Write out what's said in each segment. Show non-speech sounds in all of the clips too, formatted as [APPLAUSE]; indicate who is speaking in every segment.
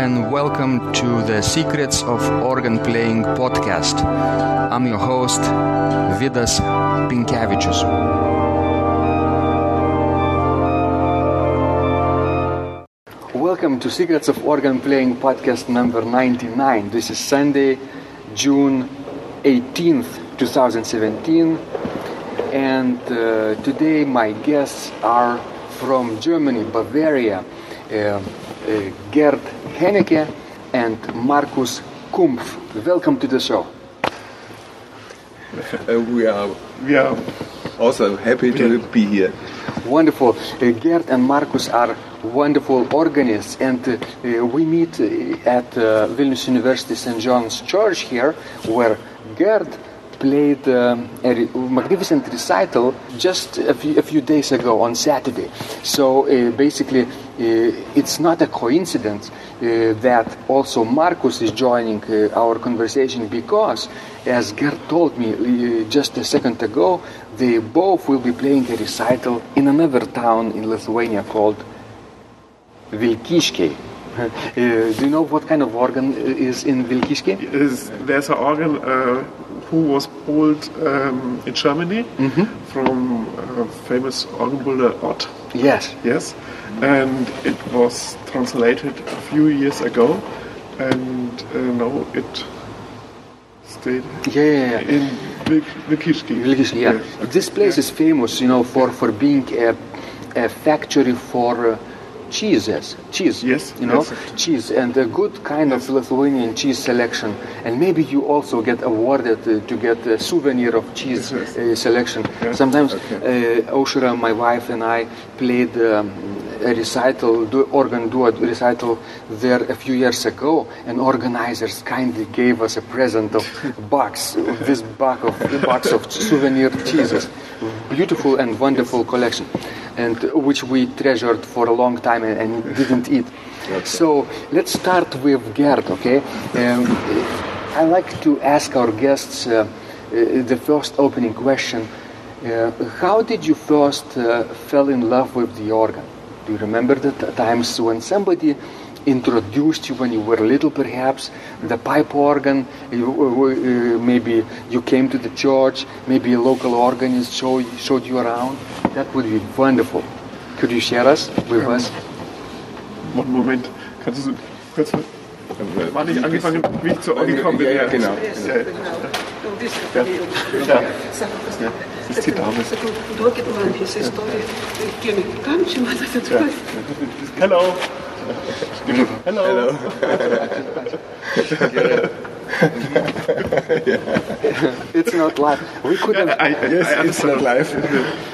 Speaker 1: and welcome to the Secrets of Organ Playing podcast. I'm your host, Vidas Pinkevičius. Welcome to Secrets of Organ Playing podcast number 99. This is Sunday, June 18th, 2017, and uh, today my guests are from Germany, Bavaria. Uh, uh, Gerd Hennecke and Markus Kumpf. Welcome to the show.
Speaker 2: Uh, we are we are also happy to be here.
Speaker 1: Wonderful. Uh, Gerd and Markus are wonderful organists, and uh, uh we meet at uh, Vilnius University St. John's Church here, where Gerd played um, a re- magnificent recital just a few, a few, days ago on Saturday. So uh, basically, uh, it's not a coincidence uh, that also Markus is joining uh, our conversation because, as Gerd told me uh, just a second ago, they both will be playing a recital in another town in Lithuania called Vilkyškiai. [LAUGHS] Uh, do you know what kind of organ is in Vilkiškiai?
Speaker 3: There's an organ uh, who was pulled um, in Germany mm -hmm. from uh, famous organ builder Ott.
Speaker 1: Yes.
Speaker 3: Yes. And it was translated a few years ago, and uh, now it stayed
Speaker 1: yeah, yeah, yeah.
Speaker 3: in Vilkiški.
Speaker 1: Vilkiški, yeah. Yes. This place is famous, you know, for, for being a, a factory for uh, cheeses, cheese.
Speaker 3: Yes,
Speaker 1: you know,
Speaker 3: yes.
Speaker 1: cheese and a good kind yes. of Lithuanian cheese selection. And maybe you also get awarded uh, to get a souvenir of cheese yes, uh, selection. Sometimes okay. uh, Aušra, my wife, and I played um, a recital, do, organ duo recital there a few years ago, and organizers kindly gave us a present of [LAUGHS] box, this box of box of souvenir cheeses, beautiful and wonderful collection and which we treasured for a long time and, and didn't eat. Okay. So let's start with Gerd, okay? Um, I like to ask our guests uh, uh, the first opening question. Uh, how did you first uh, fell in love with the organ? Do you remember the times when somebody introduced you when you were little, perhaps, the pipe organ. You, uh, maybe you came to the church, maybe a local organist show, showed you around. That would be wonderful. Could you share us with
Speaker 3: um,
Speaker 1: us?
Speaker 3: One Moment. Kannst du kurz Wann ich angefangen wie ich zur Orgel gekommen bin?
Speaker 2: Ja, ja, genau.
Speaker 3: Ja, ja. Ja. ja. Das ist die Dame. Hello. Hello.
Speaker 1: Hello. [LAUGHS] it's not live. We could have.
Speaker 3: I, I, yes, I
Speaker 2: it's not live.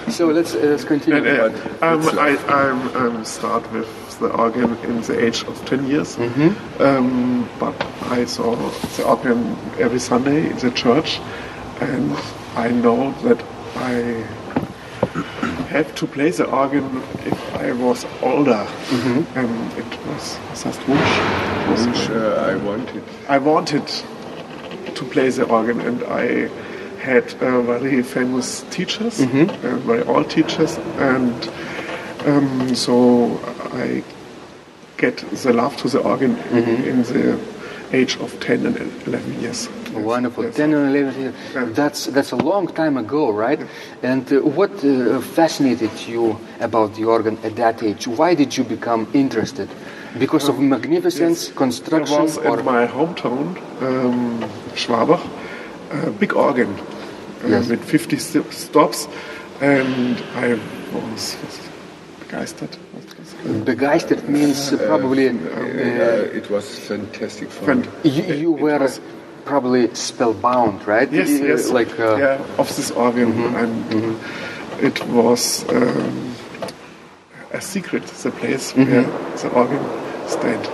Speaker 1: so let's uh, let's continue.
Speaker 3: Uh, um, I um, um, start with the organ in the age of ten years, mm -hmm. um, but I saw the organ every Sunday in the church, and I know that I have to play the organ if I was older. Mm -hmm. um, it was just Wunsch.
Speaker 2: Wunsch uh, I wanted.
Speaker 3: I wanted to play the organ, and I had uh, very famous teachers, mm -hmm. uh, very old teachers, and um, so I get the love to the organ mm -hmm. in the age of 10 and 11 years.
Speaker 1: Wonderful. Yes. 10 and 11 years. That's, that's a long time ago, right? And uh, what uh, fascinated you about the organ at that age? Why did you become interested? Because um, of magnificence, yes. construction?
Speaker 3: There was or? in my hometown, um, Schwabach, a big organ uh, yes. with 50 stops, and I was, was begeistert.
Speaker 1: Begeistert means probably.
Speaker 2: It was fantastic fun.
Speaker 1: You, you were probably spellbound, right?
Speaker 3: Yes, yes.
Speaker 1: Like
Speaker 3: uh, yeah, of this organ, mm -hmm, and mm -hmm. it was um, a secret. The place mm -hmm. where the organ stand,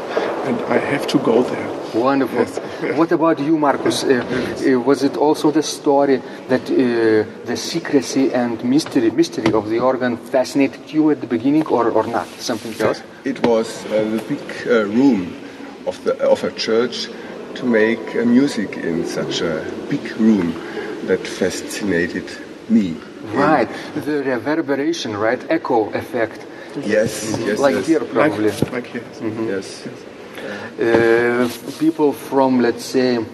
Speaker 3: and I have to go there.
Speaker 1: Wonderful. Yes. [LAUGHS] What about you, Marcus? Uh, uh, was it also the story that uh, the secrecy and mystery, mystery of the organ fascinated you at the beginning, or, or not? Something else?
Speaker 2: It was uh, the big uh, room of the of a church to make music in such a big room that fascinated me.
Speaker 1: Right, the reverberation, right, echo effect.
Speaker 2: Yes, yes,
Speaker 1: like
Speaker 2: yes.
Speaker 1: here probably.
Speaker 3: Like, like here. Mm -hmm.
Speaker 2: Yes.
Speaker 1: Uh, people from, let's say,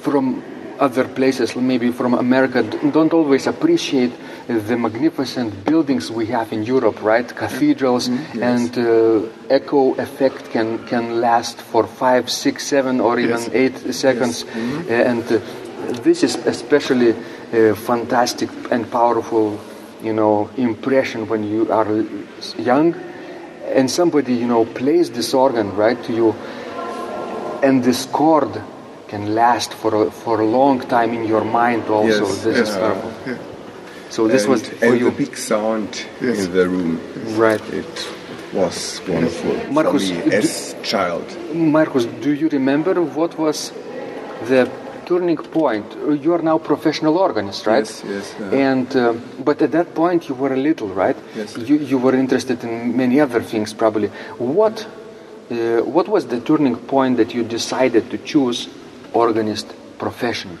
Speaker 1: from other places, maybe from America, don't always appreciate the magnificent buildings we have in Europe, right? Cathedrals and uh, echo effect can can last for five, six, seven, or even
Speaker 3: Yes.
Speaker 1: eight seconds, Uh, and uh, this is especially uh, fantastic and powerful, you know, impression when you are young, and somebody you know plays this organ right? To you, and this chord can last for a, for a long time in your mind. Also,
Speaker 2: Yes,
Speaker 1: this is powerful.
Speaker 3: Yeah.
Speaker 1: So this
Speaker 2: and,
Speaker 1: was for
Speaker 2: and
Speaker 1: you,
Speaker 2: the big sound
Speaker 3: Yes.
Speaker 2: in the room.
Speaker 1: right?
Speaker 2: It was wonderful
Speaker 1: Marcus,
Speaker 2: for me
Speaker 1: do-
Speaker 2: child.
Speaker 1: Marcus, do you remember what was the turning point? You are now professional organist, right?
Speaker 2: Yes, yes, uh-huh.
Speaker 1: And uh, but at that point you were a little, right?
Speaker 2: Yes.
Speaker 1: You you were interested in many other things, probably. What uh, what was the turning point that you decided to choose organist profession?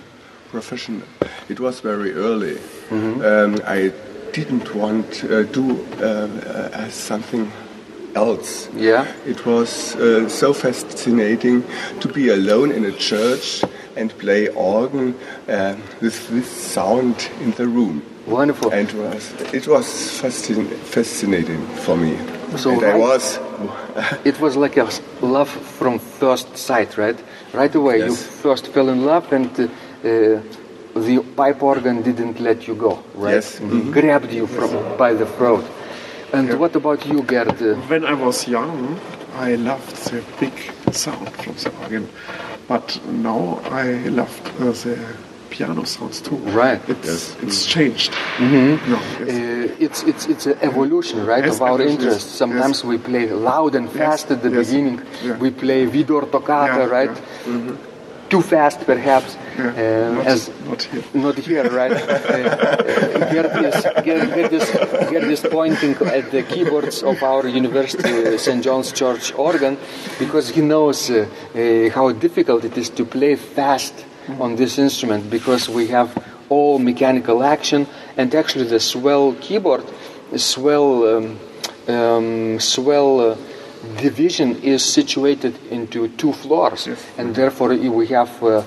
Speaker 2: profession. It was very early.
Speaker 1: Mm-hmm.
Speaker 2: Um, I didn't want uh, do uh, uh, something else.
Speaker 1: Yeah.
Speaker 2: It was uh, so fascinating to be alone in a church and play organ uh, with this sound in the room.
Speaker 1: Wonderful.
Speaker 2: And was, it was fascin- fascinating for me.
Speaker 1: So
Speaker 2: and I was [LAUGHS]
Speaker 1: It was like a love from first sight, right? Right away, you first fell in love, and uh, uh, the pipe organ didn't let you go, right?
Speaker 2: Yes. Mm-hmm.
Speaker 1: Grabbed you from by the throat. And what about you, Gerd?
Speaker 3: When I was young, I loved the big sound from the organ, but now I loved uh, the piano sounds too.
Speaker 1: Right.
Speaker 3: It's it's changed. Mm-hmm. No, yes.
Speaker 1: uh, it's it's it's an evolution, right,
Speaker 3: Yes,
Speaker 1: of our interest.
Speaker 3: yes.
Speaker 1: Sometimes we play loud and fast at the
Speaker 3: yes,
Speaker 1: beginning.
Speaker 3: yeah.
Speaker 1: We play Widor toccata,
Speaker 3: Yeah,
Speaker 1: right?
Speaker 3: yeah.
Speaker 1: Too fast, perhaps.
Speaker 3: Yeah,
Speaker 1: um,
Speaker 3: not,
Speaker 1: as
Speaker 3: not here.
Speaker 1: Not here, right? [LAUGHS] uh, Gerd, is, Gerd, Gerd, is, Gerd is pointing at the keyboards of our University St. John's Church organ because he knows uh, uh, how difficult it is to play fast on this instrument because we have all mechanical action and actually the swell keyboard, swell, um, um, swell. Uh, division is situated into two floors and therefore we have uh,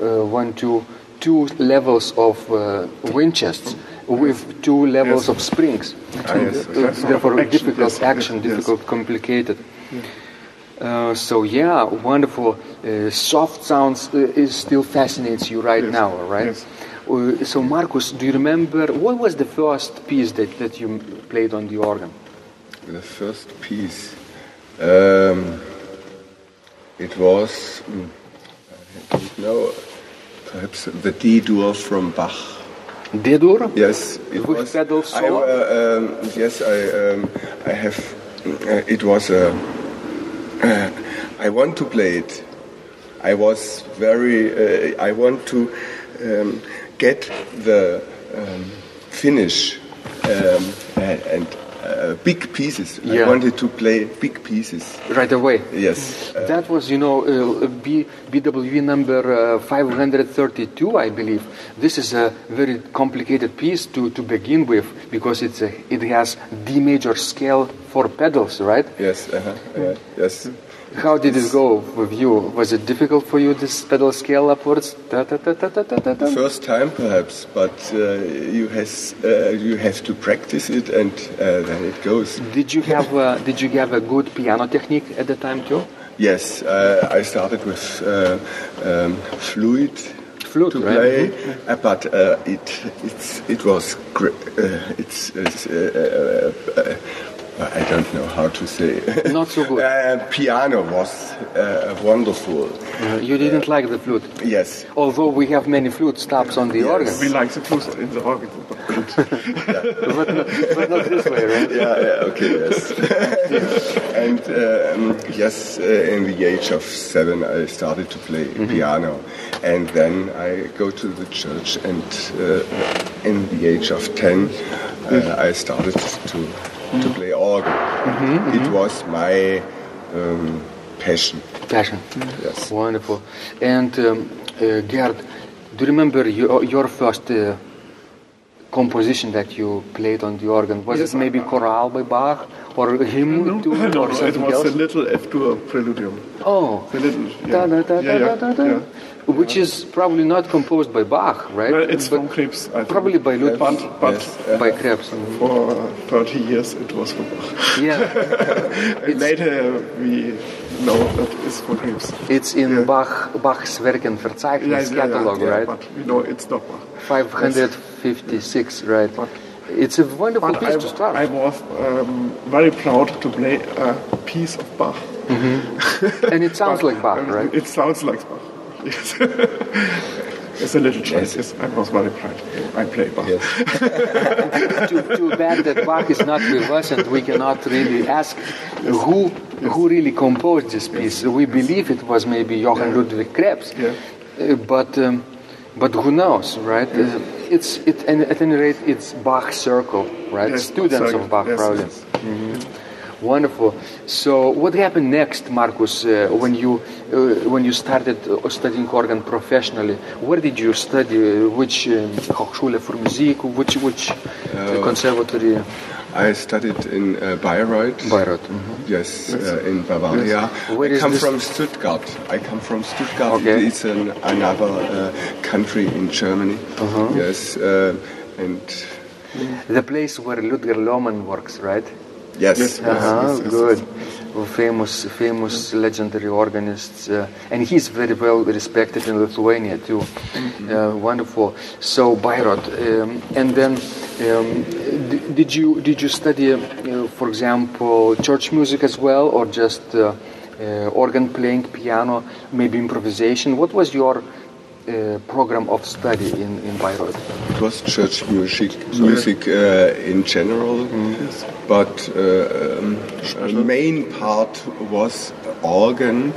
Speaker 1: uh, one two two levels of uh, wind chests with two levels
Speaker 3: Yes.
Speaker 1: of springs
Speaker 2: Ah, yes.
Speaker 1: Uh, therefore difficult action
Speaker 3: yes, yes.
Speaker 1: difficult complicated uh, so yeah wonderful uh, soft sounds uh, is still fascinates you right
Speaker 3: Yes,
Speaker 1: now right
Speaker 3: yes.
Speaker 1: uh, so Marcus do you remember what was the first piece that, that you played on the organ
Speaker 2: The first piece. Um, it was, mm, I don't know, perhaps the D-dur from Bach.
Speaker 1: D-dur
Speaker 2: Yes, it
Speaker 1: With
Speaker 2: was.
Speaker 1: pedal
Speaker 2: I,
Speaker 1: solo?
Speaker 2: uh, um, yes, I, um, I have. Uh, it was a. [CLEARS THROAT] I want to play it. I was very. Uh, I want to um, get the um, finish um, and uh, big pieces.
Speaker 1: Yeah.
Speaker 2: I wanted to play big pieces.
Speaker 1: right away
Speaker 2: Yes. Uh,
Speaker 1: That was, you know, uh, B, BWV number uh, 532, I believe. This is a very complicated piece to, to begin with because it's a, it has D major scale for pedals, right?
Speaker 2: yes. Yeah, yes.
Speaker 1: How did it go with you? Was it difficult for you, this pedal scale upwards? Da, da, da?
Speaker 2: First time, perhaps, but uh, you has uh, you have to practice it, and uh, then it goes.
Speaker 1: Did you have uh, Did you have a good piano technique at the time too?
Speaker 2: Yes, uh, I started with uh, um, fluid
Speaker 1: Flute,
Speaker 2: to
Speaker 1: right?
Speaker 2: play, uh, but uh, it it's it was uh, it's, it's I don't know how to say. [LAUGHS]
Speaker 1: Not so good.
Speaker 2: uh, piano was uh, wonderful.
Speaker 1: Uh, you didn't like the flute,
Speaker 2: Yes.
Speaker 1: although we have many flute stops on the
Speaker 2: Yes.
Speaker 1: organ,
Speaker 3: We like the flute in the organ. but [LAUGHS] not-
Speaker 1: but, not, but not this way, right?
Speaker 2: Yeah, yeah, okay, yes. [LAUGHS] and um, yes, uh, in the age of seven, I started to play piano, and then I go to the church, and uh, in the age of ten, uh, I started to to play organ. It was my um, passion.
Speaker 1: Passion.
Speaker 2: Yes.
Speaker 1: Wonderful. And um, uh, Gerd, do you remember your, your first uh, composition that you played on the organ? Was
Speaker 3: Yes,
Speaker 1: it maybe
Speaker 3: I-
Speaker 1: chorale by Bach or a hymn
Speaker 3: No,
Speaker 1: tune
Speaker 3: no,
Speaker 1: or
Speaker 3: it was
Speaker 1: else?
Speaker 3: a little F-dur preludium.
Speaker 1: oh,
Speaker 3: The little, yeah.
Speaker 1: da, da,
Speaker 3: yeah,
Speaker 1: da,
Speaker 3: yeah,
Speaker 1: da, da,
Speaker 3: yeah.
Speaker 1: Which is probably not composed by Bach, right?
Speaker 3: No, it's
Speaker 1: But
Speaker 3: from Krebs.
Speaker 1: Probably by Ludwig,
Speaker 3: But, but
Speaker 2: Yes.
Speaker 1: by Krebs.
Speaker 3: for 30 years it was from Bach.
Speaker 1: Yeah, [LAUGHS]
Speaker 3: And later we know that it's for Krebs.
Speaker 1: it's in
Speaker 3: Yeah.
Speaker 1: Bach Bach's Werkenverzeichnis catalog,
Speaker 3: yeah,
Speaker 1: right?
Speaker 3: But we know it's not Bach.
Speaker 1: 556, right?
Speaker 3: But-
Speaker 1: It's a wonderful
Speaker 3: But
Speaker 1: piece
Speaker 3: I,
Speaker 1: to start.
Speaker 3: I was um, very proud to play a piece of Bach. [LAUGHS]
Speaker 1: and it sounds like Bach, right?
Speaker 3: It sounds like Bach. Yes. [LAUGHS] it's a little choice. Yes, I was very proud. I play Bach.
Speaker 2: Yes.
Speaker 1: too, too bad that Bach is not with us and we cannot really ask who who really composed this piece. We believe it was maybe Johann Ludwig Krebs,
Speaker 3: Yeah.
Speaker 1: Uh, but um, but who knows, right? Uh, it's it and at any rate it's Bach circle, right?
Speaker 3: Yes,
Speaker 1: Students
Speaker 3: sorry.
Speaker 1: of Bach,
Speaker 3: Yes,
Speaker 1: probably.
Speaker 3: yes.
Speaker 1: Wonderful. So, what happened next, Marcus, uh, when you uh, when you started uh, studying organ professionally? Where did you study? Uh, which um, Hochschule für Musik? Which which uh, conservatory?
Speaker 2: I studied in uh, Bayreuth.
Speaker 1: Bayreuth. mhm.
Speaker 2: Yes, uh, in Bavaria.
Speaker 1: Where
Speaker 2: I come from Stuttgart. I come from Stuttgart.
Speaker 1: Okay.
Speaker 2: It's an, another uh, country in Germany.
Speaker 1: Uh-huh.
Speaker 2: Yes, uh, and
Speaker 1: The place where Ludger Lohmann works, right?
Speaker 2: Yes,
Speaker 3: Yes.
Speaker 1: Uh-huh,
Speaker 3: yes, yes,
Speaker 1: good. Well, famous, famous, legendary organist, uh, and he's very well respected in Lithuania too. Uh, wonderful. So Bayreuth, um, and then um, d- did you did you study, uh, for example, church music as well, or just uh, uh, organ playing, piano, maybe improvisation? What was your uh, program of study in in Bayreuth?
Speaker 2: It was church music, music uh, in general, but uh, um, a main part was organ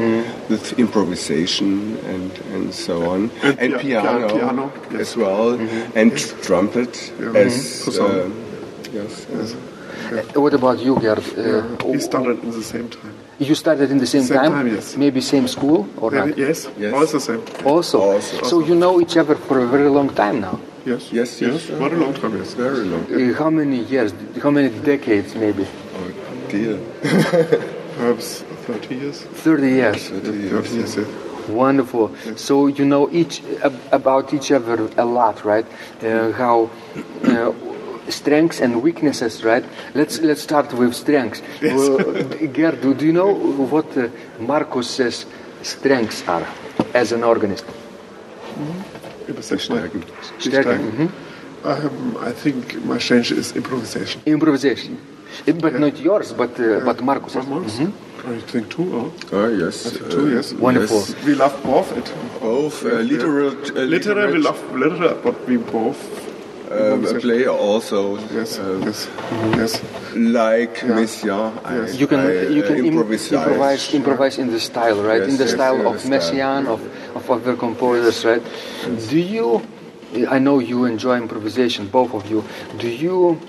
Speaker 2: with improvisation and, and so on,
Speaker 3: And
Speaker 2: and,
Speaker 3: pia-
Speaker 2: piano,
Speaker 3: piano, yes.
Speaker 2: as well, and trumpet as
Speaker 3: Posaune.
Speaker 2: uh, yes.
Speaker 3: Yes.
Speaker 1: Uh, What about you, Gerd? Uh,
Speaker 3: We started in the same time.
Speaker 1: You started in the same,
Speaker 3: Same
Speaker 1: time?
Speaker 3: time, yes.
Speaker 1: Maybe same school or
Speaker 3: Then-
Speaker 1: not?
Speaker 3: yes,
Speaker 2: Yes.
Speaker 3: also same.
Speaker 1: Also.
Speaker 2: Also.
Speaker 1: So you know each other for a very long time now.
Speaker 3: Yes,
Speaker 2: Yes, yes.
Speaker 3: Very long time, yes.
Speaker 2: Very long.
Speaker 1: Uh, how many years? How many decades, maybe?
Speaker 2: Oh [LAUGHS] dear.
Speaker 3: Perhaps 30 years.
Speaker 1: 30 years.
Speaker 2: 30
Speaker 3: 30
Speaker 2: years.
Speaker 3: years, yes.
Speaker 1: Wonderful. So you know each ab- about each other a lot, right? Uh, how uh, strengths and weaknesses, right? Let's let's start with strengths. [LAUGHS] Well, Gerd, do do you know what uh, Marcus's strengths are as an organist?
Speaker 2: Stärken.
Speaker 1: Stärken, mhm.
Speaker 3: Um, I think my strength is improvisation.
Speaker 1: Improvisation, Uh, but not yours, but uh, but Marcus's.
Speaker 3: One more? I think two, or?
Speaker 2: Oh yes.
Speaker 3: Two,
Speaker 2: uh,
Speaker 3: yes.
Speaker 1: Wonderful.
Speaker 2: yes.
Speaker 3: We love both it.
Speaker 2: Both uh, literal, uh,
Speaker 3: Literary, we love literary, but we both.
Speaker 2: Um, player also
Speaker 3: Yes,
Speaker 2: uh,
Speaker 3: yes, yes.
Speaker 2: like Messiaen.
Speaker 3: Yes.
Speaker 1: You can
Speaker 2: I,
Speaker 1: you
Speaker 2: uh,
Speaker 1: can im-
Speaker 2: improvise.
Speaker 1: improvise improvise in the style, right?
Speaker 2: Yes,
Speaker 1: in the
Speaker 2: yes,
Speaker 1: style
Speaker 2: in
Speaker 1: of
Speaker 2: the style.
Speaker 1: Messiaen, of of other composers, right? Do you? I know you enjoy improvisation, both of you. Do you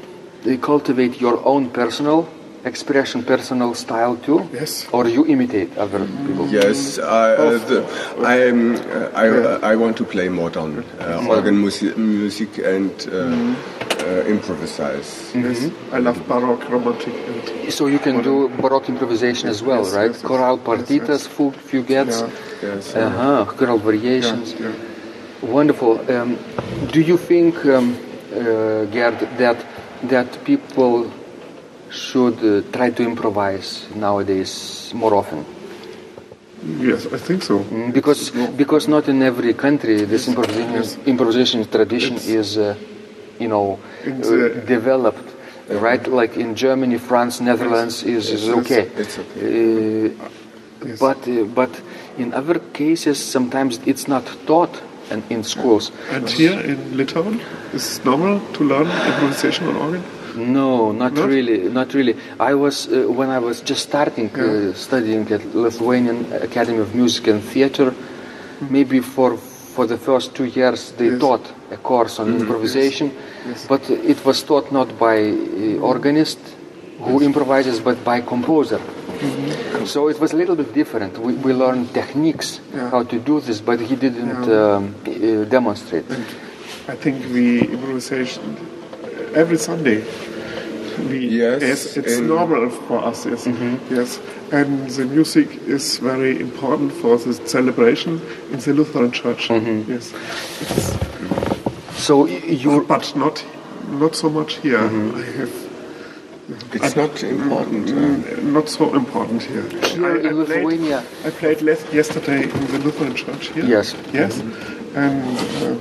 Speaker 1: uh, cultivate your own personal expression, personal style too?
Speaker 3: Yes.
Speaker 1: Or you imitate other people?
Speaker 2: Yes, I, uh, the, I, um, uh, I, uh, I want to play modern uh, organ music, music and uh, uh, improvise.
Speaker 3: yes. I love Baroque, Romantic, and
Speaker 1: So you can do baroque improvisation as well,
Speaker 3: Yes,
Speaker 1: right?
Speaker 3: yes, yes.
Speaker 1: Chorale
Speaker 3: Yes,
Speaker 1: partitas,
Speaker 3: yes.
Speaker 1: fugue, fuguettes,
Speaker 3: Yeah.
Speaker 2: Yes,
Speaker 1: uh huh, choral
Speaker 3: yeah,
Speaker 1: variations.
Speaker 3: yeah.
Speaker 1: Wonderful. Um, do you think, um, uh, Gerd, that that people should uh, try to improvise nowadays more often?
Speaker 3: Yes, I think so.
Speaker 1: Mm, Because because not in every country this improvisation
Speaker 3: Yes.
Speaker 1: improvisation tradition
Speaker 3: It's-
Speaker 1: is, uh, you know, uh,
Speaker 3: uh,
Speaker 1: developed. Right, like in Germany, France, Netherlands is, is
Speaker 2: Yes,
Speaker 1: okay.
Speaker 2: it's okay.
Speaker 1: Uh, But uh, but in other cases, sometimes it's not taught in, in schools.
Speaker 3: And here in Litauen, is normal to learn improvisation on organ?
Speaker 1: No, not,
Speaker 3: Not?
Speaker 1: really, not really. I was uh, when I was just starting uh, studying at Lithuanian Academy of Music and Theatre. Maybe for for the first two years they
Speaker 3: Yes.
Speaker 1: taught a course on improvisation, but it was taught not by uh, organist who improvises, but by composer. So it was a little bit different. We, we learned techniques
Speaker 3: Yeah.
Speaker 1: how to do this, but he didn't um, uh, demonstrate.
Speaker 3: I think we improvisation every Sunday. We,
Speaker 2: Yes,
Speaker 3: it's
Speaker 2: in-
Speaker 3: normal for us. Yes,
Speaker 1: Mm-hmm.
Speaker 3: yes, and the music is very important for the celebration in the Lutheran Church.
Speaker 1: Mm-hmm.
Speaker 3: Yes,
Speaker 1: So you
Speaker 3: but not not so much here.
Speaker 1: Mm-hmm.
Speaker 3: I have
Speaker 2: It's not important. uh,
Speaker 3: not so important here.
Speaker 1: Here
Speaker 3: I,
Speaker 1: in
Speaker 3: I
Speaker 1: Lithuania-
Speaker 3: played, I played yesterday in the Lutheran church here.
Speaker 1: Yes.
Speaker 3: Yes. And um,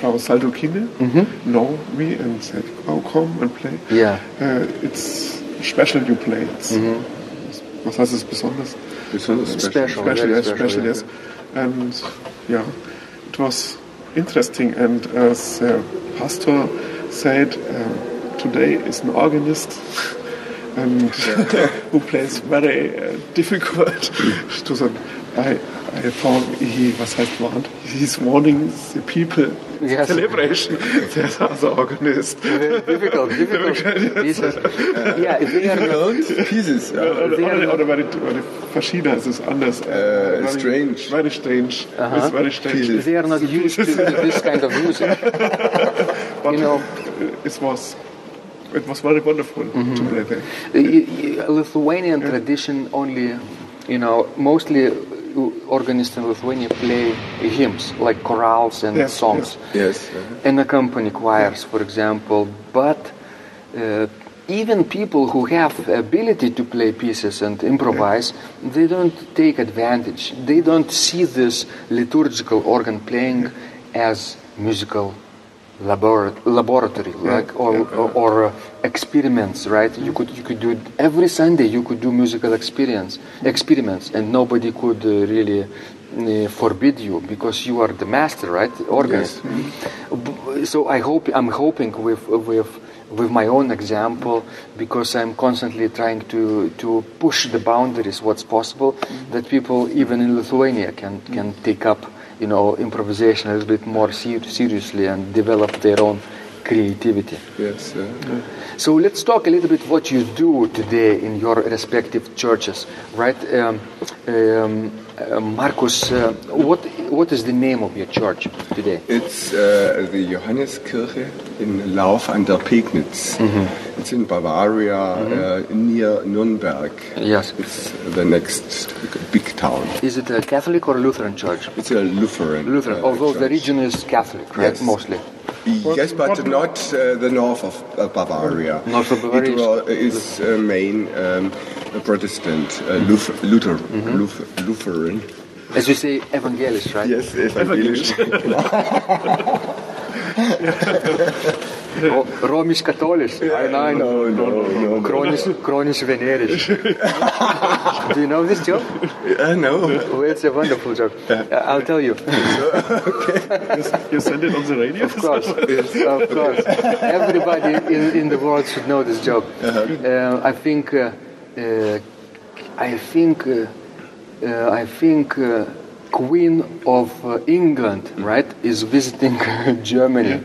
Speaker 3: Frau Saldukine know me and said, "Oh, come and play."
Speaker 1: Yeah.
Speaker 3: Uh, it's special you play. It's, Was heißt es besonders?
Speaker 2: besonders
Speaker 1: Special.
Speaker 3: Special,
Speaker 1: very
Speaker 3: yes,
Speaker 1: special,
Speaker 3: special, yes. And yeah, it was interesting. And as the pastor said, um, today is an organist. [LAUGHS] And [LAUGHS] who plays very uh, difficult. [LAUGHS] to the, I, I thought he was heißt warned. He's warning the people.
Speaker 1: Yes.
Speaker 3: Celebration. [LAUGHS] There's other organist.
Speaker 1: very [LAUGHS] difficult, difficult. pieces. yeah, [LAUGHS] they are
Speaker 2: Difficult pieces. uh,
Speaker 3: Oder, oder, oder very, very verschieden, es ist anders.
Speaker 2: Äh,
Speaker 3: very,
Speaker 2: strange.
Speaker 3: Very strange. It's very strange.
Speaker 1: they are not used to this kind of music.
Speaker 3: But
Speaker 1: you know-
Speaker 3: it was, it was very wonderful
Speaker 1: Mm-hmm.
Speaker 3: to play there.
Speaker 1: Y- y- Lithuanian tradition only, you know, mostly uh, organists in Lithuania play hymns like chorales and
Speaker 3: Yes,
Speaker 1: songs.
Speaker 2: Yes. uh,
Speaker 1: and accompany choirs, for example. But uh, even people who have ability to play pieces and improvise, they don't take advantage. They don't see this liturgical organ playing as musical labor- laboratory, like or, or, or uh, experiments. Right? You could you could do every Sunday. You could do musical experience experiments, and nobody could uh, really. uh, forbid you because you are the master, right? Organist. B- So I hope I'm hoping with with with my own example because I'm constantly trying to to push the boundaries what's possible that people even in Lithuania can can take up you know improvisation a little bit more ser- seriously and develop their own creativity.
Speaker 2: Yes. uh,
Speaker 1: So let's talk a little bit what you do today in your respective churches, right? Um, um, uh, Marcus, uh, what what is the name of your church today?
Speaker 2: It's uh, the Johanneskirche in Lauf an der Pegnitz. It's in Bavaria, uh, near Nuremberg.
Speaker 1: Yes.
Speaker 2: It's the next big town.
Speaker 1: Is it a Catholic or Lutheran church?
Speaker 2: It's a Lutheran.
Speaker 1: Lutheran,
Speaker 2: uh,
Speaker 1: although the region is Catholic, right?
Speaker 2: Yes.
Speaker 1: Mostly.
Speaker 2: Yes, but
Speaker 3: what-
Speaker 2: not uh, the north of uh, Bavaria.
Speaker 1: North of Bavaria
Speaker 2: It wa- is uh, main um, Protestant, uh, Luther, Luther, Luther, Lutheran.
Speaker 1: As you say, evangelist, right?
Speaker 2: Yes, evangelisch. [LAUGHS]
Speaker 1: Ro- Romisch-katholisch. Nein, nein.
Speaker 2: no, no, no.
Speaker 1: Chronisch, chronisch venerisch. [LAUGHS] [LAUGHS] Do you know this joke?
Speaker 2: Uh, no.
Speaker 1: Oh, it's a wonderful joke. Uh, I'll tell you. [LAUGHS] okay.
Speaker 3: You send it on the radio?
Speaker 1: Of course, [LAUGHS] of course. Everybody in, in the world should know this joke. Uh, I think, uh, uh, I think, uh, uh, I think, uh, Queen of uh, England, right, is visiting Germany,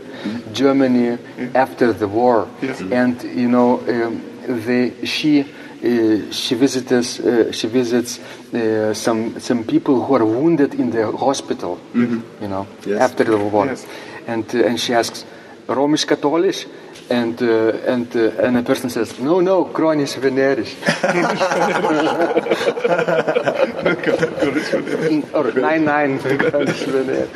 Speaker 1: Germany after the war,
Speaker 3: Yes.
Speaker 1: and you know, um, they she. Uh, she visits uh, she visits uh, some some people who are wounded in the hospital, you know,
Speaker 2: Yes.
Speaker 1: after the war,
Speaker 3: Yes.
Speaker 1: and and she asks, "Romisch katholisch?" And uh, and uh, and a person says, "No, no, chronisch venerisch." [LAUGHS] or nine nine chronisch venerisch.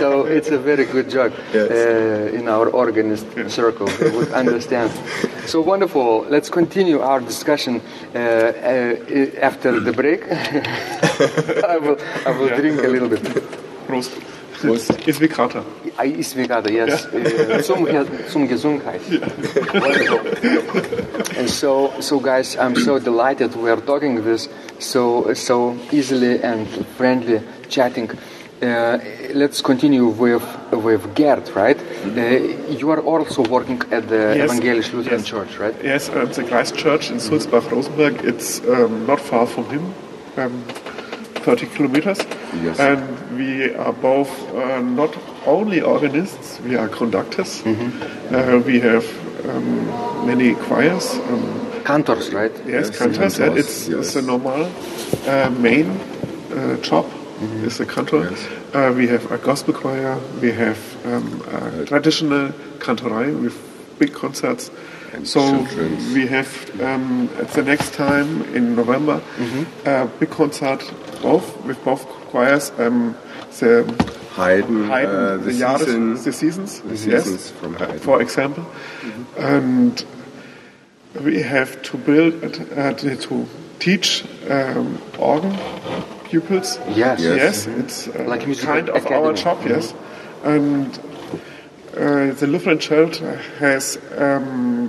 Speaker 1: So it's a very good joke
Speaker 2: Yes.
Speaker 1: uh, in our organist circle. They would understand. So wonderful. Let's continue our discussion uh, uh, after the break. [LAUGHS] I will I will drink a little bit.
Speaker 3: Prost.
Speaker 2: Prost.
Speaker 3: Ist wie Kater.
Speaker 1: I is vegada, yes. Uh, zum, Ge- zum Gesundheit. Wonderful. And so, so guys, I'm so delighted we are talking this so so easily and friendly, chatting. Uh, let's continue with with Gerd, right? Uh, you are also working at the
Speaker 3: Yes.
Speaker 1: Evangelisch Lutheran
Speaker 3: Yes.
Speaker 1: Church, right?
Speaker 3: Yes, um, the Christ Church in Sulzbach-Rosenberg. It's um, not far from him, um, 30 kilometers.
Speaker 2: Yes.
Speaker 3: And we are both uh, not only organists, we are conductors. Uh, we have um, many choirs. Um,
Speaker 1: Cantors, right?
Speaker 3: yes,
Speaker 2: Yes,
Speaker 3: cantors.
Speaker 2: cantors,
Speaker 3: It's,
Speaker 2: yes.
Speaker 3: it's a normal uh, main uh, job. Is a cantor.
Speaker 2: Yes.
Speaker 3: Uh, we have a gospel choir. We have um, a traditional cantorei with big concerts.
Speaker 2: And
Speaker 3: so
Speaker 2: children's.
Speaker 3: we have um, at the next time in November a big concert both with both choirs. Um, the
Speaker 2: Haydn,
Speaker 3: Haydn,
Speaker 2: uh,
Speaker 3: the,
Speaker 2: the,
Speaker 3: Jahres,
Speaker 2: season,
Speaker 3: the seasons,
Speaker 2: the
Speaker 3: yes,
Speaker 2: seasons from Haydn.
Speaker 3: for example, and we have to build uh, to teach um, organ pupils.
Speaker 1: Yes.
Speaker 2: Yes.
Speaker 3: Yes, it's uh,
Speaker 1: Like
Speaker 3: kind of
Speaker 1: academy.
Speaker 3: our job. Yes, and uh, the Lutheran Church has um,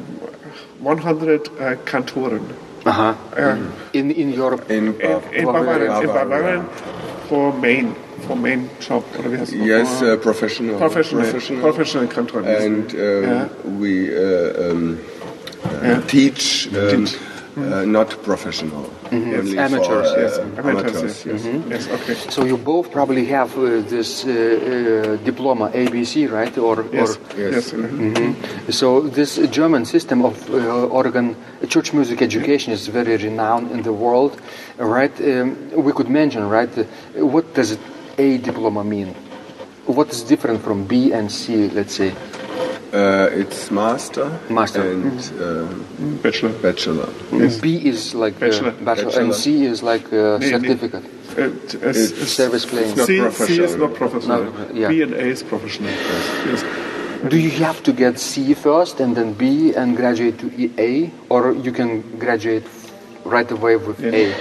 Speaker 3: 100 uh, Kantoren.
Speaker 1: Uh-huh.
Speaker 3: Uh,
Speaker 1: In in your
Speaker 2: in,
Speaker 3: in, in
Speaker 1: Bavaria.
Speaker 3: Bavaria, in Bavaria for main for main job. Oder wie heißt es
Speaker 2: Yes, uh, professional.
Speaker 3: professional,
Speaker 2: professional.
Speaker 3: professional.
Speaker 2: And um,
Speaker 3: Yeah.
Speaker 2: we uh, um, uh, um,
Speaker 3: Teach.
Speaker 2: Uh, not professional, only
Speaker 1: Amateurs,
Speaker 2: for, uh,
Speaker 1: yes.
Speaker 3: Amateurs,
Speaker 2: amateurs.
Speaker 3: yes.
Speaker 2: yes.
Speaker 3: Yes, okay.
Speaker 1: So you both probably have uh, this uh, uh, diploma ABC, right? Or
Speaker 3: Yes,
Speaker 1: or
Speaker 2: Yes.
Speaker 3: yes. uh,
Speaker 1: Mhm. So this German system of uh, organ church music education is very renowned in the world, right? Um, we could mention, right? uh, what does A diploma mean? What is different from B and C? Let's say.
Speaker 2: Uh, it's master,
Speaker 1: Master.
Speaker 2: and uh,
Speaker 3: Bachelor.
Speaker 2: bachelor.
Speaker 1: B is like uh,
Speaker 3: Bachelor.
Speaker 1: bachelor, and C is like uh,
Speaker 3: Nee, nee.
Speaker 1: certificate.
Speaker 3: It, es,
Speaker 2: It's
Speaker 1: service playing.
Speaker 2: It's not
Speaker 3: C, C
Speaker 2: professional.
Speaker 3: is not professional.
Speaker 1: No, yeah.
Speaker 3: B and A is professional. Yes.
Speaker 1: Do you have to get C first and then B and graduate to E- A, or you can graduate right away with A?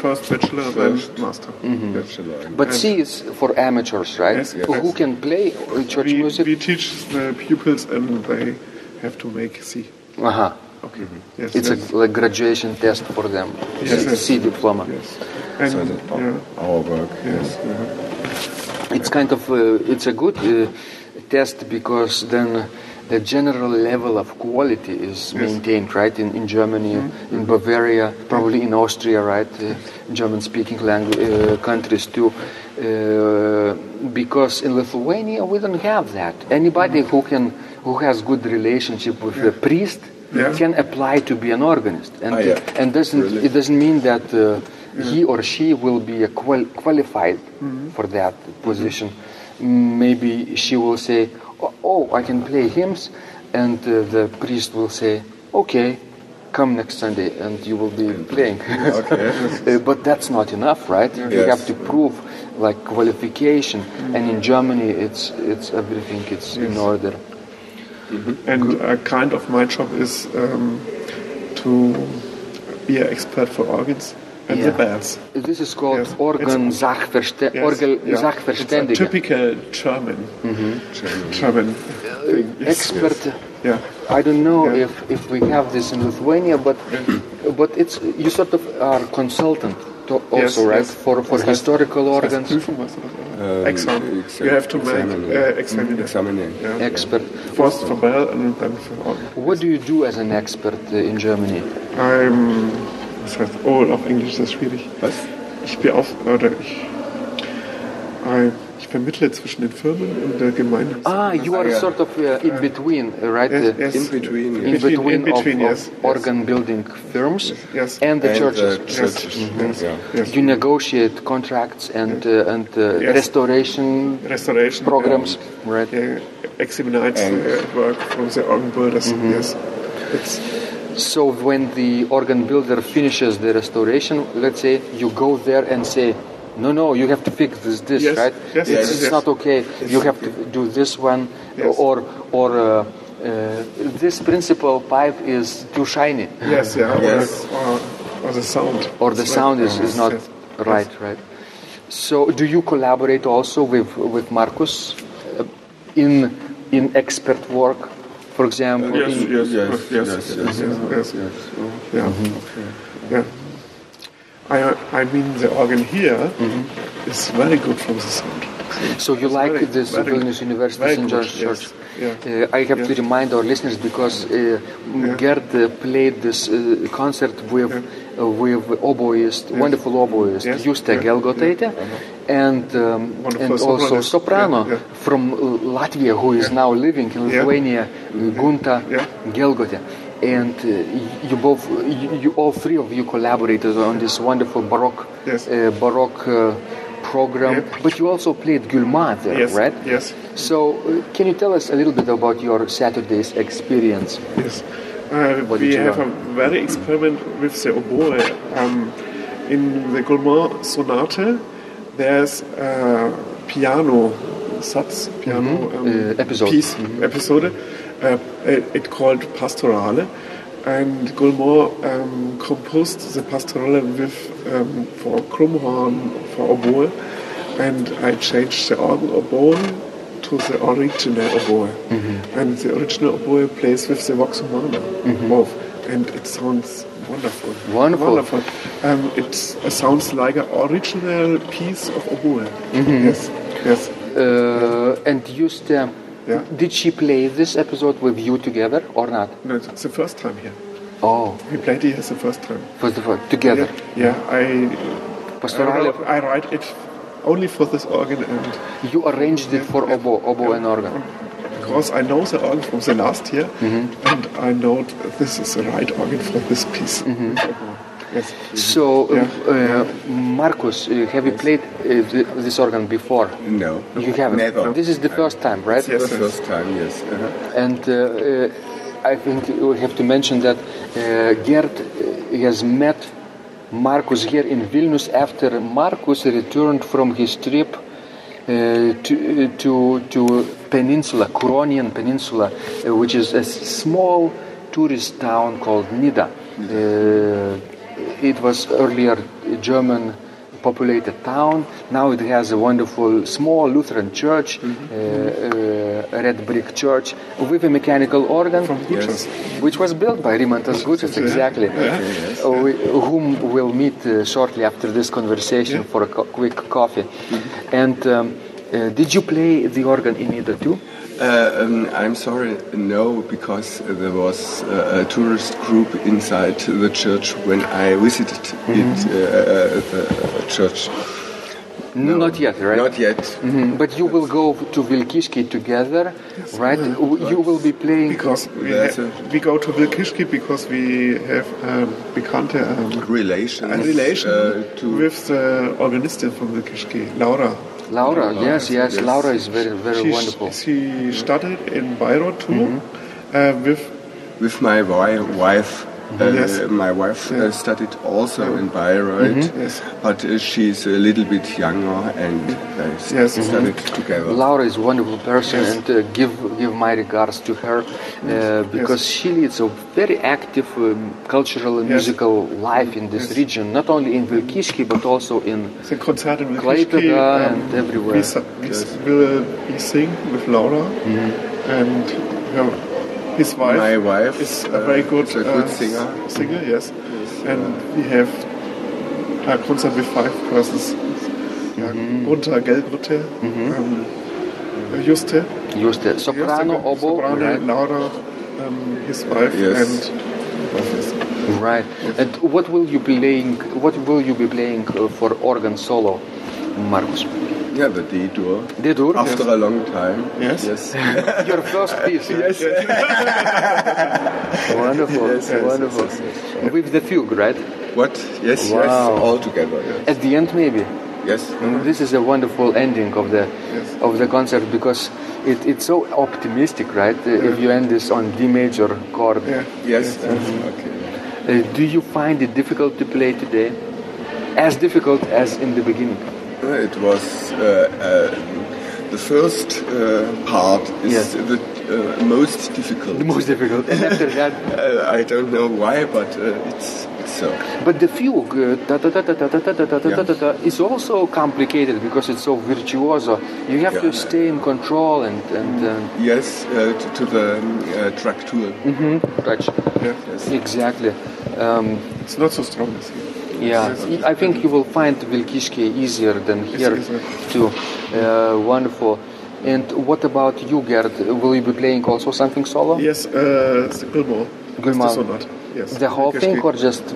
Speaker 3: First bachelor,
Speaker 2: First.
Speaker 3: then master.
Speaker 2: Bachelor.
Speaker 1: But C is for amateurs, right?
Speaker 3: Yes, yes.
Speaker 1: Who can play church
Speaker 3: We,
Speaker 1: music?
Speaker 3: we teach the pupils and they have to make C.
Speaker 1: Uh-huh.
Speaker 3: Okay. Yes.
Speaker 1: It's
Speaker 3: yes.
Speaker 1: a like graduation test for them.
Speaker 3: Yes,
Speaker 1: C,
Speaker 3: yes.
Speaker 1: C diploma.
Speaker 3: yes. And
Speaker 2: So that
Speaker 3: yeah,
Speaker 2: our work.
Speaker 3: yes. yeah.
Speaker 1: It's kind of uh, it's a good uh, test because then the general level of quality is maintained, right? In, in Germany,
Speaker 3: Mm-hmm.
Speaker 1: in Bavaria, probably in Austria, right? Uh, German-speaking language uh, countries too. Uh, because in Lithuania we don't have that. Anybody
Speaker 3: Mm-hmm.
Speaker 1: who can who has good relationship with the priest
Speaker 3: Yeah.
Speaker 1: can apply to be an organist, and
Speaker 2: Ah, yeah.
Speaker 1: and doesn't
Speaker 2: Really?
Speaker 1: it doesn't mean that uh, he or she will be a qual- qualified for that position. Maybe she will say, "Oh, oh, I can play hymns," and uh, the priest will say, "Okay, come next Sunday, and you will be playing." [LAUGHS]
Speaker 2: Okay.
Speaker 1: Uh, but that's not enough, right? You have to prove like qualification, and in Germany, it's it's everything it's in order.
Speaker 3: And a kind of my job is um, to be an expert for organs and the
Speaker 1: Yeah.
Speaker 3: bells.
Speaker 1: This is called
Speaker 3: Yes.
Speaker 1: organ
Speaker 3: It's-
Speaker 1: Sachverste
Speaker 3: Yes,
Speaker 1: Orgel
Speaker 3: yeah. It's a typical German. German. Yes,
Speaker 1: expert.
Speaker 3: Yeah.
Speaker 1: I don't know
Speaker 3: Yeah.
Speaker 1: if, if we have this in Lithuania, but but it's you sort of are consultant to also, right?
Speaker 3: yes.
Speaker 1: For for
Speaker 3: Das
Speaker 1: historical
Speaker 3: Das
Speaker 1: organs,
Speaker 3: Prüfung, was ist das?
Speaker 2: Um,
Speaker 3: Exam.
Speaker 2: exam-
Speaker 3: You have to make
Speaker 2: examining.
Speaker 3: uh, examine.
Speaker 2: Examining.
Speaker 3: Yeah.
Speaker 1: expert.
Speaker 3: First for bell and then for organ.
Speaker 1: What do you do as an expert uh, in Germany?
Speaker 3: I'm, das heißt, all auf Englisch ist schwierig.
Speaker 2: Was?
Speaker 3: Ich bin auf, oder ich, I, ich vermittle zwischen den Firmen und der Gemeinde.
Speaker 1: Ah, you are
Speaker 2: yeah.
Speaker 1: sort of uh, in between, uh, right?
Speaker 3: Yes,
Speaker 1: Uh,
Speaker 3: yes.
Speaker 2: In between.
Speaker 1: In
Speaker 3: between-
Speaker 1: between,
Speaker 3: in between,
Speaker 1: of,
Speaker 3: yes,
Speaker 1: of
Speaker 3: yes.
Speaker 1: organ building firms
Speaker 3: Yes.
Speaker 1: and the
Speaker 2: And
Speaker 1: churches.
Speaker 2: the churches.
Speaker 3: Yes.
Speaker 2: Yeah.
Speaker 3: Yes.
Speaker 1: You negotiate contracts and uh, and uh, restoration
Speaker 3: Restoration
Speaker 1: programs, right?
Speaker 3: Yeah, examinates
Speaker 2: And-
Speaker 3: the work from the organ builders.
Speaker 1: Mm-hmm.
Speaker 3: Yes, it's
Speaker 1: So when the organ builder finishes the restoration, let's say you go there and say, no, no, you have to fix this, this,
Speaker 3: Yes,
Speaker 1: right?
Speaker 3: yes,
Speaker 1: it's
Speaker 3: yes,
Speaker 1: it's not okay. You have to do this one,
Speaker 3: Yes.
Speaker 1: or or uh, uh, this principal pipe is too shiny,
Speaker 3: yes, yeah, [LAUGHS]
Speaker 2: Yes.
Speaker 3: Or, or, or the sound,
Speaker 1: or the
Speaker 3: It's
Speaker 1: sound
Speaker 3: like-
Speaker 1: is, is not
Speaker 3: yes,
Speaker 1: right, right. So do you collaborate also with with Marcus uh, in in expert work, for example?
Speaker 3: Yes, yes,
Speaker 2: Yes,
Speaker 3: yes, yes,
Speaker 2: yes,
Speaker 3: yes,
Speaker 2: yes,
Speaker 3: yes, Yeah, yeah. I, I mean, the organ here is very good from the sound.
Speaker 1: So you like
Speaker 3: very-
Speaker 1: this
Speaker 3: very-
Speaker 1: Vilnius University St.
Speaker 3: good,
Speaker 1: George
Speaker 3: yes.
Speaker 1: Church?
Speaker 3: Yeah.
Speaker 1: Uh, I have to remind our listeners because uh, Gerd uh, played this uh, concert with with oboist, wonderful oboist
Speaker 3: Yes.
Speaker 1: Juste
Speaker 3: Yeah.
Speaker 1: Gelgotaite, and um, and also soprano
Speaker 3: Yeah, yeah.
Speaker 1: from uh, Latvia who is now living in Lithuania, uh, Gunta
Speaker 3: Yeah.
Speaker 1: Gelgote. And uh, you both, you, you all three of you collaborated on this wonderful baroque,
Speaker 3: Yes.
Speaker 1: uh, baroque uh, program.
Speaker 3: Yeah.
Speaker 1: But you also played Guilmant there,
Speaker 3: Yes,
Speaker 1: right?
Speaker 3: yes.
Speaker 1: So, uh, can you tell us a little bit about your Saturday's experience?
Speaker 3: Yes. Uh, we have
Speaker 1: learn?
Speaker 3: a very experiment with the oboe. Um, in the Guilmant sonate, there's a piano satz, piano um,
Speaker 1: Uh, episode.
Speaker 3: piece, episode. Uh, it, it called Pastorale. And Guilmant um, composed the pastorale with um, for Krummhorn, for oboe, and I changed the organ oboe to the original oboe. And the original oboe plays with the vox humana, both. And it sounds wonderful.
Speaker 1: Wonderful.
Speaker 3: Wonderful. Um, it sounds like an original piece of oboe. Yes, yes.
Speaker 1: Uh, and used, uh,
Speaker 3: Yeah.
Speaker 1: did she play this episode with you together or not?
Speaker 3: No, it's the first time here.
Speaker 1: Oh,
Speaker 3: We played it here the first time.
Speaker 1: first of all, together.
Speaker 3: Yeah, I, I,
Speaker 1: Pastorale,
Speaker 3: wrote, I write it only for this organ and
Speaker 1: you arranged it for oboe, oboe and organ.
Speaker 3: because I know the organ from the last year and I know this is the right organ for this piece. Yes.
Speaker 1: So, uh,
Speaker 3: Yeah.
Speaker 1: uh, Marcus, uh, have you played uh, th- this organ before?
Speaker 2: No.
Speaker 1: You haven't.
Speaker 2: Never.
Speaker 1: This is the first time, right?
Speaker 3: Yes.
Speaker 2: the first time, yes. Uh-huh.
Speaker 1: And uh, uh, I think we have to mention that uh, Gerd uh, has met Marcus here in Vilnius after Marcus returned from his trip uh, to, to, to Peninsula, Curonian Peninsula, uh, which is a small tourist town called Nida. Uh, it was earlier German populated town. Now it has a wonderful small Lutheran church, uh, uh, red brick church, with a mechanical organ,
Speaker 3: Gučas.
Speaker 1: which was built by Rimantas Gučas, exactly, Uh, we- whom we'll meet uh, shortly after this conversation for a co- quick coffee. And um, uh, did you play the organ in Nida too?
Speaker 2: Uh, um, I'm sorry, no, because there was uh, a tourist group inside the church when I visited it, uh, uh, the church.
Speaker 1: Not yet, right?
Speaker 2: Not yet.
Speaker 1: Mhm, But you will go to Vilkiški together, right? You will be playing.
Speaker 3: Because we,
Speaker 2: a-
Speaker 3: we go to Wilkischki because we have um, bekannte um,
Speaker 2: Relations.
Speaker 3: a relation
Speaker 2: uh,
Speaker 3: with the organist from Wilkischki, Laura.
Speaker 1: Laura, yes, yes,
Speaker 2: yes.
Speaker 1: Laura is very, very
Speaker 3: She,
Speaker 1: wonderful.
Speaker 3: she studied in Bayreuth too, uh, with
Speaker 2: with my wife. Uh,
Speaker 3: Yes.
Speaker 2: My wife uh, studied also in Bayreuth,
Speaker 3: Yes.
Speaker 2: but uh, she's a little bit younger and uh, s-
Speaker 3: Yes.
Speaker 2: studied together.
Speaker 1: Laura is a wonderful person, and uh, give give my regards to her uh, because she leads a very active um, cultural and
Speaker 3: Yes.
Speaker 1: musical life in this
Speaker 3: Yes.
Speaker 1: region, not only in Vilkiški but also in
Speaker 3: the concert in
Speaker 1: and everywhere.
Speaker 3: We, su- we s- will we sing with Laura, and yeah, his wife.
Speaker 2: My wife,
Speaker 3: is a very good,
Speaker 2: a good
Speaker 3: uh,
Speaker 2: singer.
Speaker 3: Singer, yes. And we have a concert with five persons. Yeah, Gunther Gelbrütte, um, Juste,
Speaker 1: Juste soprano,
Speaker 3: Juste,
Speaker 1: oboe,
Speaker 3: soprano,
Speaker 1: right?
Speaker 3: Laura, um, his wife,
Speaker 2: Yes.
Speaker 3: and
Speaker 1: Right. And what will you be playing? What will you be playing uh, for organ solo, Marcus?
Speaker 2: Yeah, the D-dur.
Speaker 1: D-dur?
Speaker 2: After a long time.
Speaker 3: Yes.
Speaker 2: Yes. [LAUGHS]
Speaker 1: Your first piece. Yes. [LAUGHS] wonderful.
Speaker 2: Yes, yes,
Speaker 1: wonderful.
Speaker 2: yes,
Speaker 1: With the fugue, right?
Speaker 2: what? Yes,
Speaker 1: Wow.
Speaker 2: yes. All together. Yes.
Speaker 1: At the end, maybe.
Speaker 2: yes.
Speaker 1: And this is a wonderful ending of the
Speaker 3: Yes.
Speaker 1: of the concert because it, it's so optimistic, right? Uh, If you end this on D major chord.
Speaker 3: yeah.
Speaker 2: Yes. Okay.
Speaker 1: Uh, do you find it difficult to play today? As difficult as in the beginning.
Speaker 2: It was the first part is
Speaker 1: yes.
Speaker 2: the most difficult.
Speaker 1: The most difficult. And after that,
Speaker 2: I don't know why, but it's so.
Speaker 1: But the fugue is also complicated because it's so virtuoso. You have
Speaker 2: yeah.
Speaker 1: to stay in control and. and uh,
Speaker 2: yes, uh, to, to, the um, uh. Mm
Speaker 1: -hmm. Right.
Speaker 2: Yeah, yes.
Speaker 1: Exactly. Um,
Speaker 3: it's not so strong as here
Speaker 1: yeah, I think you will find Vilkiški easier than here too. Uh, wonderful. And what about you, Gerd? Will you be playing also something solo?
Speaker 3: Yes, uh. Guilmant. The. Yes.
Speaker 1: The whole
Speaker 3: Wilkischki.
Speaker 1: thing or just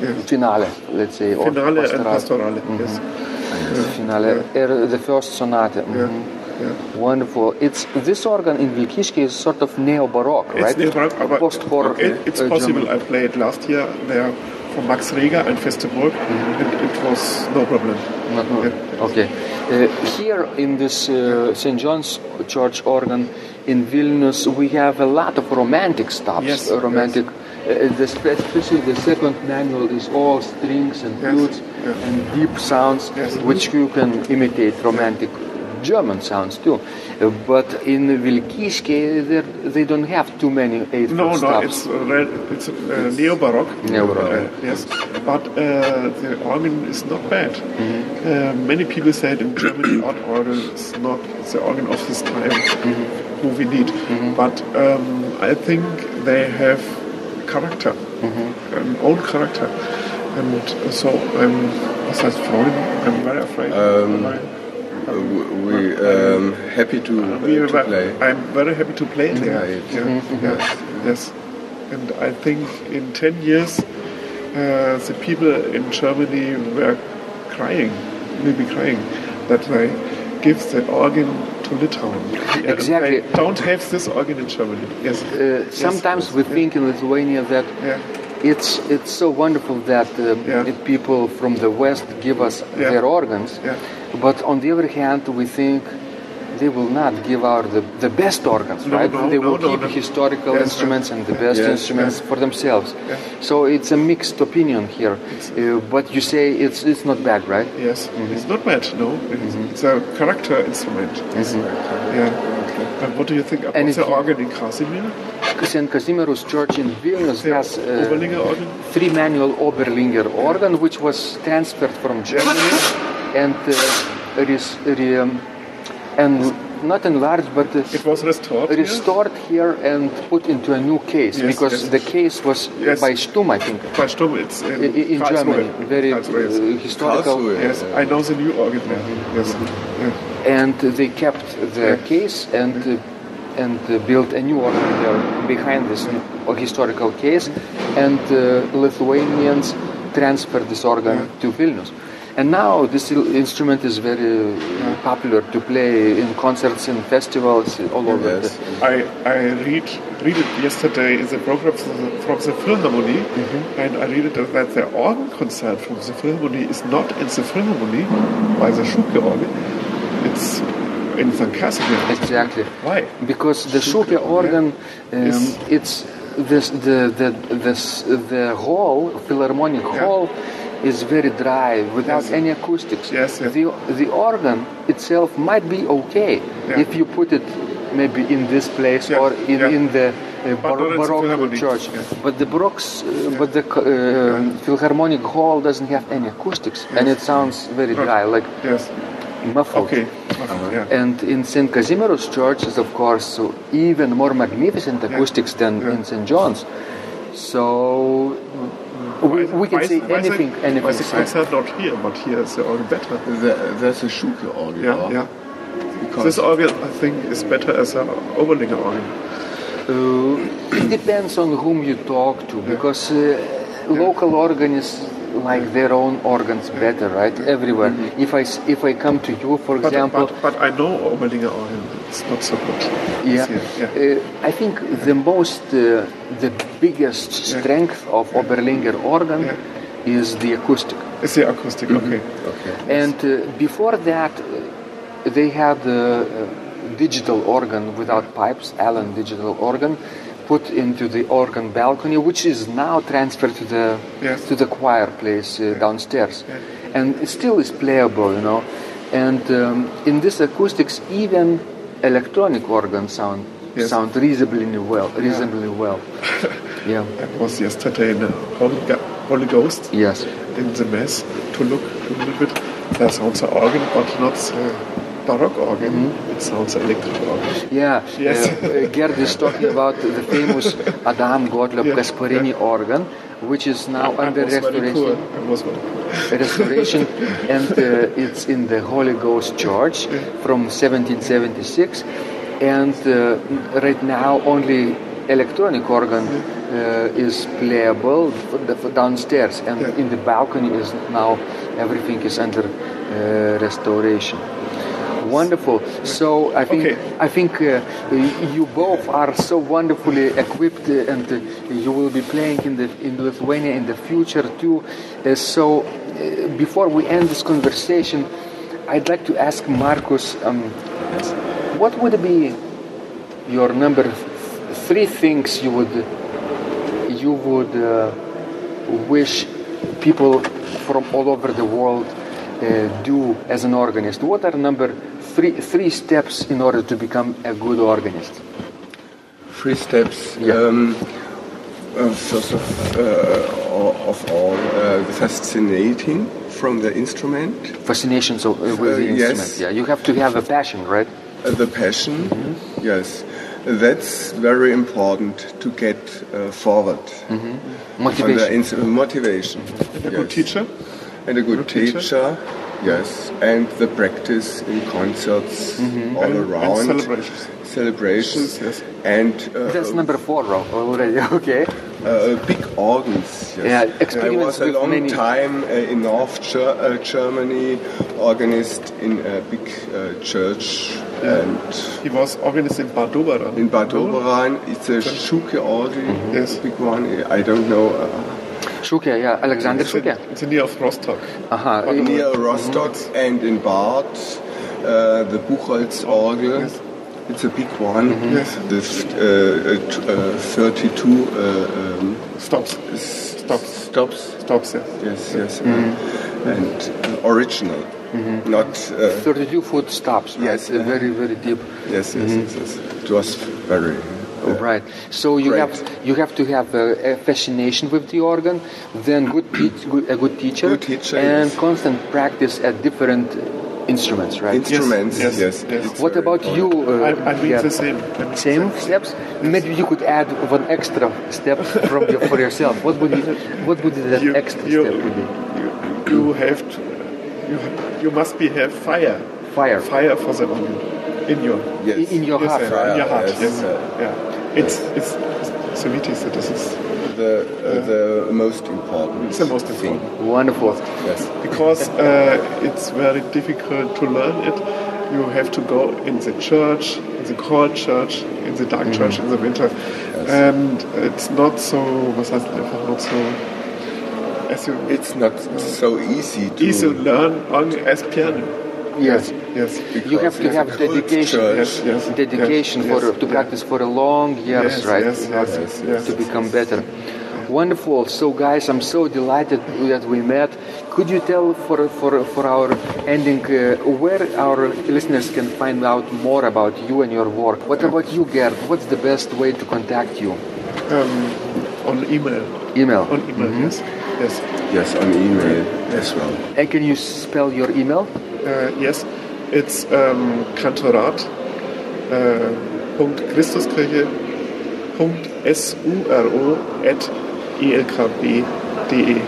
Speaker 3: Yes.
Speaker 1: finale, let's say? or
Speaker 3: Finale and
Speaker 1: pastorale?
Speaker 3: pastorale. Yes.
Speaker 1: Finale, er, the first sonata.
Speaker 3: Yeah.
Speaker 1: mhm.
Speaker 3: Yeah.
Speaker 1: Wonderful. It's this organ in Vilkiški is sort of neo-baroque, right?
Speaker 3: It's, near Baroque,
Speaker 1: Post-horror.
Speaker 3: it, it's
Speaker 1: uh,
Speaker 3: possible.
Speaker 1: German.
Speaker 3: I played last year there from Max Reger and Festeburg, and it was no problem.
Speaker 1: No, no.
Speaker 3: Yeah.
Speaker 1: Okay. Uh, here in this uh, St. John's Church organ in Vilnius, we have a lot of romantic stops.
Speaker 3: Yes,
Speaker 1: uh, romantic. Uh, the, especially the second manual is all strings and
Speaker 3: Yes,
Speaker 1: flutes
Speaker 3: yeah.
Speaker 1: and deep sounds,
Speaker 3: Yes.
Speaker 1: which you can imitate romantic German sounds too. Uh, but in Vilkyškiai, they don't have too many eight
Speaker 3: No, no,
Speaker 1: stops.
Speaker 3: it's uh, red, it's uh, neo-baroque.
Speaker 1: Neo-baroque.
Speaker 3: Uh, yes, but uh, the organ is not bad.
Speaker 1: Mm-hmm.
Speaker 3: Uh, many people said in Germany, [COUGHS] art organ is not the organ of this time
Speaker 1: Mm-hmm.
Speaker 3: who we need. But um, I think they have character,
Speaker 1: Mm-hmm.
Speaker 3: an own character, and so I'm, was? I'm very afraid.
Speaker 2: Um,
Speaker 3: I-
Speaker 2: we um, happy to, uh,
Speaker 3: we
Speaker 2: to
Speaker 3: were-
Speaker 2: play.
Speaker 3: I'm very happy to play it there.
Speaker 2: Right.
Speaker 3: Yeah, yes, yes. And I think in 10 years, uh, the people in Germany were crying, will be crying, that they give the organ to Litauen.
Speaker 1: Exactly.
Speaker 3: They don't have this organ in Germany. Yes.
Speaker 1: Uh, sometimes we think in Lithuania that
Speaker 3: Yeah.
Speaker 1: it's it's so wonderful that uh,
Speaker 3: Yeah.
Speaker 1: people from the West give us
Speaker 3: Yeah.
Speaker 1: their organs,
Speaker 3: Yeah.
Speaker 1: But on the other hand, we think they will not give out the, the best organs,
Speaker 3: No,
Speaker 1: right?
Speaker 3: no,
Speaker 1: they will
Speaker 3: no,
Speaker 1: keep historical
Speaker 3: Yes,
Speaker 1: instruments and the best
Speaker 2: Yes,
Speaker 1: instruments for themselves. So it's a mixed opinion here. Uh, but you say it's it's not bad, right?
Speaker 3: Yes,
Speaker 1: Mm-hmm.
Speaker 3: it's not bad, no. It's, it's a character instrument. Yeah. And what do you think about
Speaker 1: Mm-hmm. And
Speaker 3: the organ in Casimir?
Speaker 1: St. Kazimier's Church in Vilnius
Speaker 3: The
Speaker 1: has uh, three manual Oberlinger organ, which was transferred from Germany [LAUGHS] and uh, res- re- um, and not enlarged, but uh,
Speaker 3: It was restored. here?
Speaker 1: restored here and put into a new case
Speaker 3: Yes,
Speaker 1: because
Speaker 3: yes.
Speaker 1: the case was
Speaker 3: Yes.
Speaker 1: by Stumm, I think,
Speaker 3: Bei Stumm, it's in,
Speaker 1: in, in Germany. Very uh,
Speaker 3: Karlsruhe,
Speaker 1: historical.
Speaker 2: Karlsruhe.
Speaker 3: Yes, I know the new organ there.
Speaker 1: Mm-hmm.
Speaker 3: Yes. Yeah.
Speaker 1: and they kept the case and uh, and uh, built a new organ there behind this new historical case, and uh, Lithuanians transferred this organ to Vilnius. And now this instrument is very uh, popular to play in concerts and festivals all over.
Speaker 2: Yes.
Speaker 1: The,
Speaker 3: I, I read read it yesterday in the program from the, from the Philharmonie,
Speaker 1: Mm-hmm.
Speaker 3: and I read it that the organ concert from the Philharmonie is not in the Philharmonie by the Schuke organ. It's in St. Casimir.
Speaker 1: exactly.
Speaker 3: Why?
Speaker 1: Because the Schuke organ, um,
Speaker 3: Is-
Speaker 1: it's this, the the this, the hall, Philharmonic hall, is very dry without
Speaker 3: Yes.
Speaker 1: any acoustics.
Speaker 3: Yes, yes.
Speaker 1: The the organ itself might be okay
Speaker 3: Yeah.
Speaker 1: if you put it maybe in this place
Speaker 3: Yeah,
Speaker 1: or in,
Speaker 3: yeah.
Speaker 1: in the uh, bar-
Speaker 3: not in the
Speaker 1: Baroque church. But the Baroque, uh, but the uh, Philharmonic hall doesn't have any acoustics, and it sounds very dry, like
Speaker 3: Yes.
Speaker 1: muffled.
Speaker 3: Okay.
Speaker 1: And in St. Kazimier's Church is, of course, so even more magnificent acoustics than in St. John's. So we, we can
Speaker 3: Why-
Speaker 1: say
Speaker 3: why is
Speaker 1: anything,
Speaker 3: it-
Speaker 1: anything.
Speaker 3: Why is the
Speaker 1: so-
Speaker 3: concert not here, but here is the organ better?
Speaker 2: The- There's a Schuke organ.
Speaker 3: Yeah,
Speaker 2: or-
Speaker 3: yeah.
Speaker 2: Because
Speaker 3: This organ, I think, is better as an Oberlinger organ.
Speaker 1: Uh, it depends on whom you talk to, because uh, local organists like their own organs better, right? Everywhere. If I if I come to you, for
Speaker 3: Mm-hmm. But,
Speaker 1: example,
Speaker 3: but, but I know Oberlinger organ. It's not so good.
Speaker 1: Yeah,
Speaker 3: yeah.
Speaker 1: Uh, I think the most, uh, the biggest strength of Oberlinger organ is the acoustic.
Speaker 3: It's the acoustic,
Speaker 1: Mm-hmm.
Speaker 3: okay.
Speaker 2: Okay.
Speaker 1: And uh, before that, uh, they had the uh, digital organ without pipes, Allen digital organ, put into the organ balcony, which is now transferred to the
Speaker 3: Yes.
Speaker 1: to the choir place uh, downstairs, and it still is playable, you know. And um, in this acoustics, even electronic organ sound
Speaker 3: Yes.
Speaker 1: sound reasonably well, reasonably well. [LAUGHS] yeah.
Speaker 3: I was yesterday in the Holy, Holy Ghost
Speaker 1: Yes.
Speaker 3: in the Mass to look a little bit. There sounds an organ, but not the Baroque organ.
Speaker 1: Mm-hmm.
Speaker 3: It sounds electric organ.
Speaker 1: Yeah,
Speaker 3: Yes.
Speaker 1: uh, uh, Gerd is talking about the famous Adam Gottlob
Speaker 3: Yeah,
Speaker 1: Casparini organ, which is now
Speaker 3: It
Speaker 1: under
Speaker 3: was very cool.
Speaker 1: restoration. Restoration, [LAUGHS] and uh, it's in the Holy Ghost Church from 1776. And uh, right now, only electronic organ uh, is playable for the, for downstairs, and
Speaker 3: Yeah.
Speaker 1: in the balcony is now everything is under uh, restoration. Wonderful. So I think
Speaker 3: Okay.
Speaker 1: I think uh, you both are so wonderfully equipped, uh, and uh, you will be playing in the in Lithuania in the future too. Uh, so uh, before we end this conversation, I'd like to ask Marcus, um, what would be your number th- three things you would you would uh, wish people from all over the world uh, do as an organist? What are number three three steps in order to become a good organist?
Speaker 2: Three steps.
Speaker 1: Yeah.
Speaker 2: Um, uh, first of, uh, of all, uh, fascinating from the instrument,
Speaker 1: Fascination so, uh, with
Speaker 2: Uh,
Speaker 1: the
Speaker 2: yes.
Speaker 1: instrument. Yeah, you have to have a passion, right?
Speaker 2: uh, the passion. Yes, that's very important to get uh, forward. On the
Speaker 1: Motivation.
Speaker 2: ins- motivation.
Speaker 3: And a good teacher.
Speaker 2: And a good,
Speaker 3: Good teacher.
Speaker 2: teacher. Yes, and the practice in concerts all
Speaker 3: And- and
Speaker 2: around.
Speaker 3: celebrations.
Speaker 2: Celebrations.
Speaker 3: Yes.
Speaker 2: And uh,
Speaker 1: That's number four, Rob, already. [LAUGHS] Okay.
Speaker 2: uh, big organs. Yes.
Speaker 1: Yeah,
Speaker 2: I
Speaker 1: experiments
Speaker 2: was a
Speaker 1: with
Speaker 2: long
Speaker 1: many-
Speaker 2: time uh, in North Ger- uh, Germany, organist in a big uh, church, and
Speaker 3: He was organist in Bad Doberan.
Speaker 2: in Bad Doberan it's a Schuke organ,
Speaker 3: Yes.
Speaker 2: big one. I don't know.
Speaker 1: Schuke, yeah, Alexander
Speaker 3: It's in, it's near of Rostock.
Speaker 1: Aha.
Speaker 3: Bad Doberan.
Speaker 2: near Rostock and in Bad, uh, the Buchholz organ.
Speaker 3: Yes.
Speaker 2: It's a big one.
Speaker 3: Yes.
Speaker 2: This uh, uh, uh, 32 uh, um,
Speaker 3: Stops. Stops.
Speaker 2: stops.
Speaker 3: Stops, yes.
Speaker 2: Yes, yes. uh, and uh, original, not. Uh,
Speaker 1: 32 foot stops, right?
Speaker 2: Yes.
Speaker 1: Uh, Very, very deep.
Speaker 2: yes, yes, yes, yes. It was very.
Speaker 1: Right. So you
Speaker 2: Great.
Speaker 1: have you have to have a, a fascination with the organ, then good, teach, good a good teacher,
Speaker 2: Good teacher,
Speaker 1: and
Speaker 2: yes.
Speaker 1: constant practice at different instruments, right?
Speaker 2: Instruments,
Speaker 3: yes,
Speaker 2: yes.
Speaker 3: yes.
Speaker 2: it's
Speaker 1: What about you? Uh,
Speaker 3: I, I mean
Speaker 1: yeah.
Speaker 3: the same.
Speaker 1: Same steps. Maybe you could add one extra step from your, for yourself. What would be, what would that
Speaker 3: You,
Speaker 1: extra
Speaker 3: you,
Speaker 1: step would be?
Speaker 3: you, you have to. You, you must be have fire.
Speaker 1: Fire.
Speaker 3: Fire for the organ in your
Speaker 2: Yes.
Speaker 1: In your
Speaker 3: yes,
Speaker 1: heart, right?
Speaker 3: in your heart.
Speaker 2: Yes,
Speaker 3: Yes, yeah. It's it's so it is. This is
Speaker 2: the uh, the most important.
Speaker 3: it's the most
Speaker 2: thing.
Speaker 3: important
Speaker 1: Wonderful.
Speaker 2: Yes.
Speaker 3: because uh, it's very difficult to learn it. You have to go in the church, in the cold church, in the dark church in the winter, and it's not so. Was heißt einfach not so? As you
Speaker 2: It's not so easy to.
Speaker 3: easy to learn on as piano.
Speaker 1: Yes.
Speaker 3: Yes.
Speaker 1: You have to have
Speaker 2: it's a cold
Speaker 1: dedication.
Speaker 2: church.
Speaker 3: Yes. Yes.
Speaker 1: dedication
Speaker 3: yes,
Speaker 1: for
Speaker 3: yes,
Speaker 1: to
Speaker 3: yeah.
Speaker 1: practice for a long years,
Speaker 3: Yes,
Speaker 1: right?
Speaker 3: yes,
Speaker 1: In
Speaker 3: yes,
Speaker 2: yes,
Speaker 1: to
Speaker 3: yes,
Speaker 1: become better. Wonderful. So, guys, I'm so delighted that we met. Could you tell for for for our ending uh, where our listeners can find out more about you and your work? What about you, Gerd? What's the best way to contact you?
Speaker 3: Um, on email.
Speaker 1: Email.
Speaker 3: On email. Yes. Yes.
Speaker 2: Yes, on email as well.
Speaker 1: And can you spell your email?
Speaker 3: Uh, yes, it's um, Kantorat. Uh, Christuskirche. Punkt S-U-R-O at elkb.de.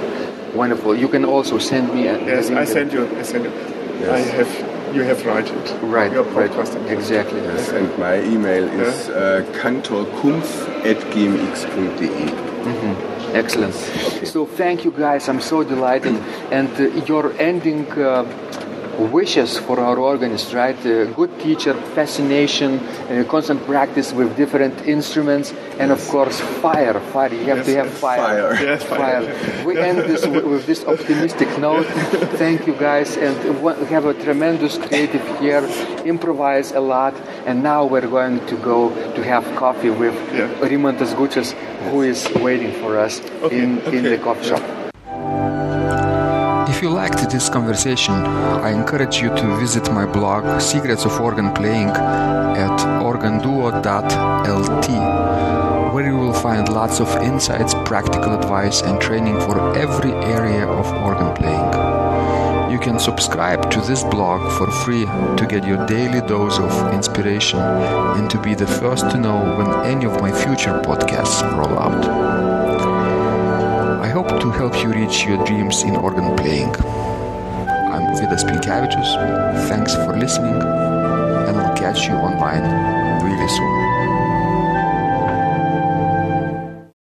Speaker 1: Wonderful. You can also send me. A,
Speaker 3: Yes, I send you. I send you. I have. You have write it.
Speaker 1: Right,
Speaker 3: Your
Speaker 1: right.
Speaker 3: podcasting.
Speaker 1: Exactly.
Speaker 2: Yes, and my email is uh, kantorkumpf.gmx.de.
Speaker 1: Excellent. So thank you guys. I'm so delighted. And uh, your ending uh, wishes for our organist, right? Uh, good teacher, fascination, uh, constant practice with different instruments, and of course fire. Fire. You have to
Speaker 3: Yes,
Speaker 1: have fire.
Speaker 2: fire.
Speaker 3: Yes, fire.
Speaker 1: We end this with, this optimistic note. Thank you guys, and we have a tremendous creative year. Improvise a lot, and now we're going to go to have coffee with
Speaker 3: Yeah.
Speaker 1: Rimantas who is waiting for us
Speaker 3: Okay,
Speaker 1: in, in
Speaker 3: okay.
Speaker 1: the coffee shop. If you liked this conversation, I encourage you to visit my blog Secrets of Organ Playing at organduo.lt, where you will find lots of insights, practical advice, and training for every area of organ playing. You can subscribe to this blog for free to get your daily dose of inspiration and to be the first to know when any of my future podcasts roll out. To help you reach your dreams in organ playing. I'm Vidas Pinkevičius. Thanks for listening, and I'll catch you online really soon.